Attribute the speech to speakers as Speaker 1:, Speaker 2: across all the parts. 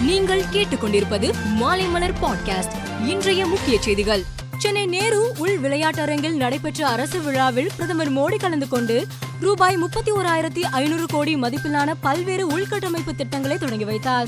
Speaker 1: நீங்கள் கேட்டுக்கொண்டிருப்பது மாலைமலர் பாட்காஸ்ட் இன்றைய முக்கிய செய்திகள். சென்னை நேரு உள் விளையாட்டரங்கில் நடைபெற்ற அரசு விழாவில் பிரதமர் மோடி கலந்து கொண்டு ரூபாய் முப்பத்தி ஓராயிரத்தி ஐநூறு கோடி மதிப்பிலான பல்வேறு உள்கட்டமைப்பு திட்டங்களை தொடங்கி வைத்தார்.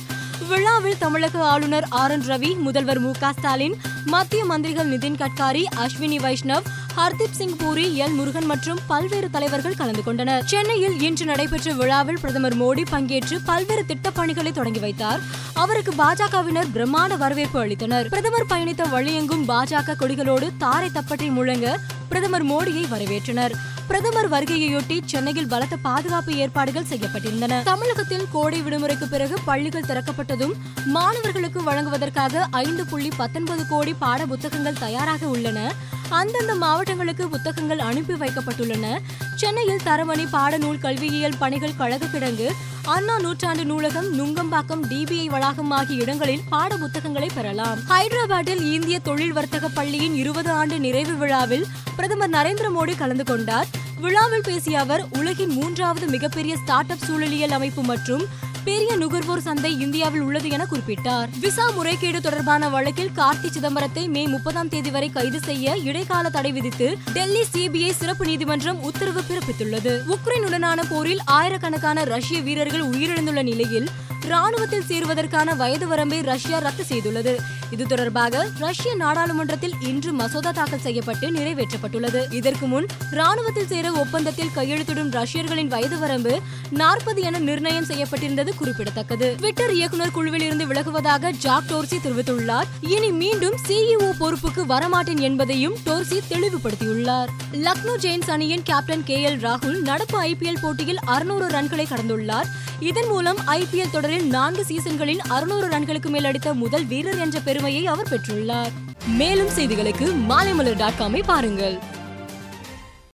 Speaker 1: விழாவில் தமிழக ஆளுநர் ஆர் என் ரவி முதல்வர் மு க ஸ்டாலின் மத்திய மந்திரிகள் நிதின் கட்காரி அஸ்வினி வைஷ்ணவ் ஹர்தீப் சிங் பூரி எல். முருகன் மற்றும் பல்வேறு தலைவர்கள் கலந்து கொண்டனர். சென்னையில் இன்று நடைபெற்ற விழாவில் பிரதமர் மோடி பங்கேற்று பல்வேறு திட்டப் பணிகளை தொடங்கி வைத்தார். அவருக்கு பாஜகவினர் பிரம்மாண்ட வரவேற்பு அளித்தனர். பிரதமர் பயணித்த வழியெங்கும் பாஜக கொடிகளோடு தாரை தப்பட்டை முழங்க பிரதமர் மோடியை வரவேற்றனர். பிரதமர் வருகையையொட்டி சென்னையில் பலத்த பாதுகாப்பு ஏற்பாடுகள் செய்யப்பட்டிருந்தன. தமிழகத்தில் கோடை விடுமுறைக்கு பிறகு பள்ளிகள் திறக்கப்பட்டதும் மாணவர்களுக்கு வழங்குவதற்காக ஐந்து புள்ளி பத்தொன்பது கோடி பாட புத்தகங்கள் தயாராக உள்ளன. அந்தந்த மாவட்டங்களுக்கு புத்தகங்கள் அனுப்பி வைக்கப்பட்டுள்ளன. சென்னையில் தரமணி பாடநூல் கல்வியியல் பணிகள் கழக கிடங்கு அண்ணா நூற்றாண்டு நூலகம் நுங்கம்பாக்கம் டிபிஐ வளாகம் ஆகிய இடங்களில் பாட புத்தகங்களை பெறலாம். ஹைதராபாத்தில் இந்திய தொழில் வர்த்தக பள்ளியின் இருபது ஆண்டு நிறைவு விழாவில் பிரதமர் நரேந்திர மோடி கலந்து கொண்டார். விழாவில் பேசிய அவர் உலகின் மூன்றாவது மிகப்பெரிய ஸ்டார்ட் அப் சூழலியல் அமைப்பு மற்றும் பெரிய நுகர்வோர் சந்தை இந்தியாவில் உள்ளது என குறிப்பிட்டார். விசா முறைகேடு தொடர்பான வழக்கில் கார்த்தி சிதம்பரத்தை மே முப்பதாம் தேதி வரை கைது செய்ய இடைக்கால தடை விதித்து டெல்லி சிபிஐ சிறப்பு நீதிமன்றம் உத்தரவு பிறப்பித்துள்ளது. உக்ரைனுடனான போரில் ஆயிரக்கணக்கான ரஷ்ய வீரர்கள் உயிரிழந்துள்ள நிலையில் ராணுவத்தில் சேருவதற்கான வயது வரம்பை ரஷ்யா ரத்து செய்துள்ளது. இது தொடர்பாக ரஷ்ய நாடாளுமன்றத்தில் இன்று மசோதா தாக்கல் செய்யப்பட்டு நிறைவேற்றப்பட்டுள்ளது. இதற்கு முன் ராணுவத்தில் சேர ஒப்பந்தத்தில் கையெழுத்திடும் ரஷ்யர்களின் வயது வரம்பு நாற்பது என நிர்ணயம் செய்யப்பட்டிருந்தது குறிப்பிடத்தக்கது. ட்விட்டர் இயக்குநர் குழுவில் இருந்து விலகுவதாக ஜாக் டோர்சி தெரிவித்துள்ளார். இனி மீண்டும் சிஇஓ பொறுப்புக்கு வரமாட்டேன் என்பதையும் டோர்சி தெளிவுபடுத்தியுள்ளார். லக்னோ ஜெயின்ஸ் அணியின் கேப்டன் கே எல் ராகுல் நடப்பு ஐபிஎல் போட்டியில் அறுநூறு ரன்களை கடந்துள்ளார். இதன் மூலம் ஐபிஎல் தொடரில் நான்கு சீசன்களில் அறுநூறு ரன்களுக்கு மேல் அடித்த முதல் வீரர் என்ற பெருமையை அவர் பெற்றுள்ளார். மேலும் செய்திகளுக்கு மாலைமலர் டாட் காமை பாருங்கள்.